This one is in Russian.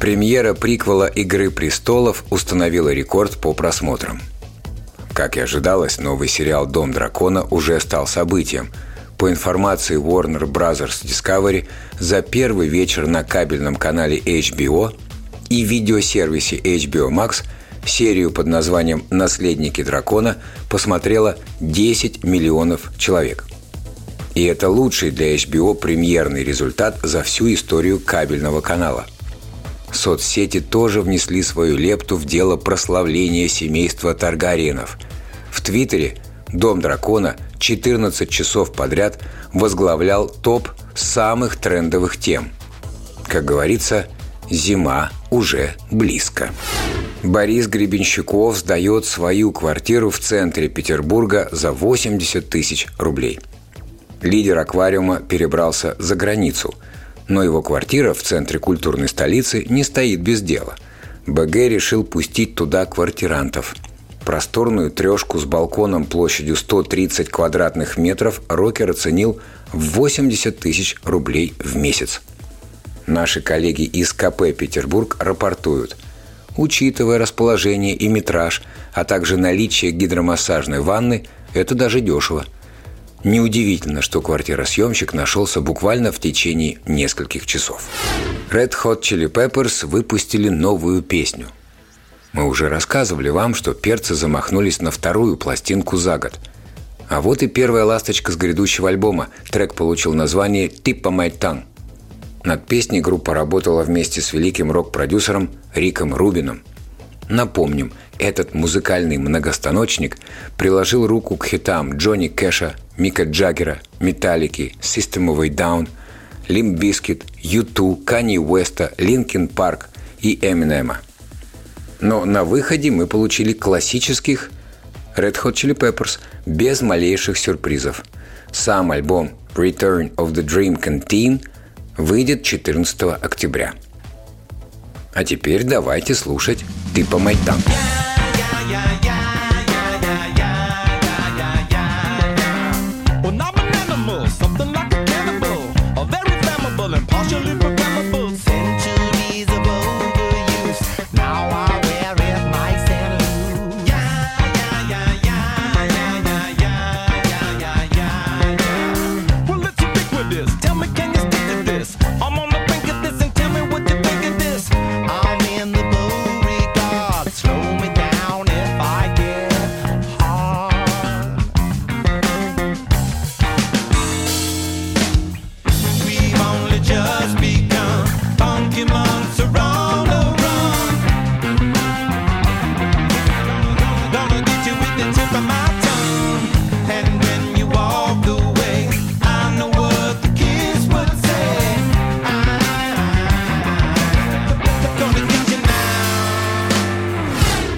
Премьера приквела «Игры престолов» установила рекорд по просмотрам. Как и ожидалось, новый сериал «Дом дракона» уже стал событием. По информации Warner Bros. Discovery, за первый вечер на кабельном канале HBO и видеосервисе HBO Max серию под названием «Наследники дракона» посмотрело 10 миллионов человек. И это лучший для HBO премьерный результат за всю историю кабельного канала – Соцсети тоже внесли свою лепту в дело прославления семейства Таргариенов. В Твиттере Дом дракона 14 часов подряд возглавлял топ самых трендовых тем. Как говорится, зима уже близко. Борис Гребенщиков сдает свою квартиру в центре Петербурга за 80 тысяч рублей. Лидер аквариума перебрался за границу – но его квартира в центре культурной столицы не стоит без дела. БГ решил пустить туда квартирантов. Просторную трешку с балконом площадью 130 квадратных метров рокер оценил в 80 тысяч рублей в месяц. Наши коллеги из КП «Петербург» рапортуют. Учитывая расположение и метраж, а также наличие гидромассажной ванны, это даже дешево – Неудивительно, что квартиросъемщик нашелся буквально в течение нескольких часов. Red Hot Chili Peppers выпустили новую песню. Мы уже рассказывали вам, что перцы замахнулись на вторую пластинку за год. А вот и первая ласточка с грядущего альбома. Трек получил название «Типа My Tongue». Над песней группа работала вместе с великим рок-продюсером Риком Рубином – Напомним, этот музыкальный многостаночник приложил руку к хитам Джонни Кэша, Мика Джаггера, Металлики, System of a Down, Limp Bizkit, U2, Kanye Уэста, Linkin Park и Эминема. Но на выходе мы получили классических Red Hot Chili Peppers без малейших сюрпризов. Сам альбом Return of the Dream Canteen выйдет 14 октября. А теперь давайте слушать tipo Mike something like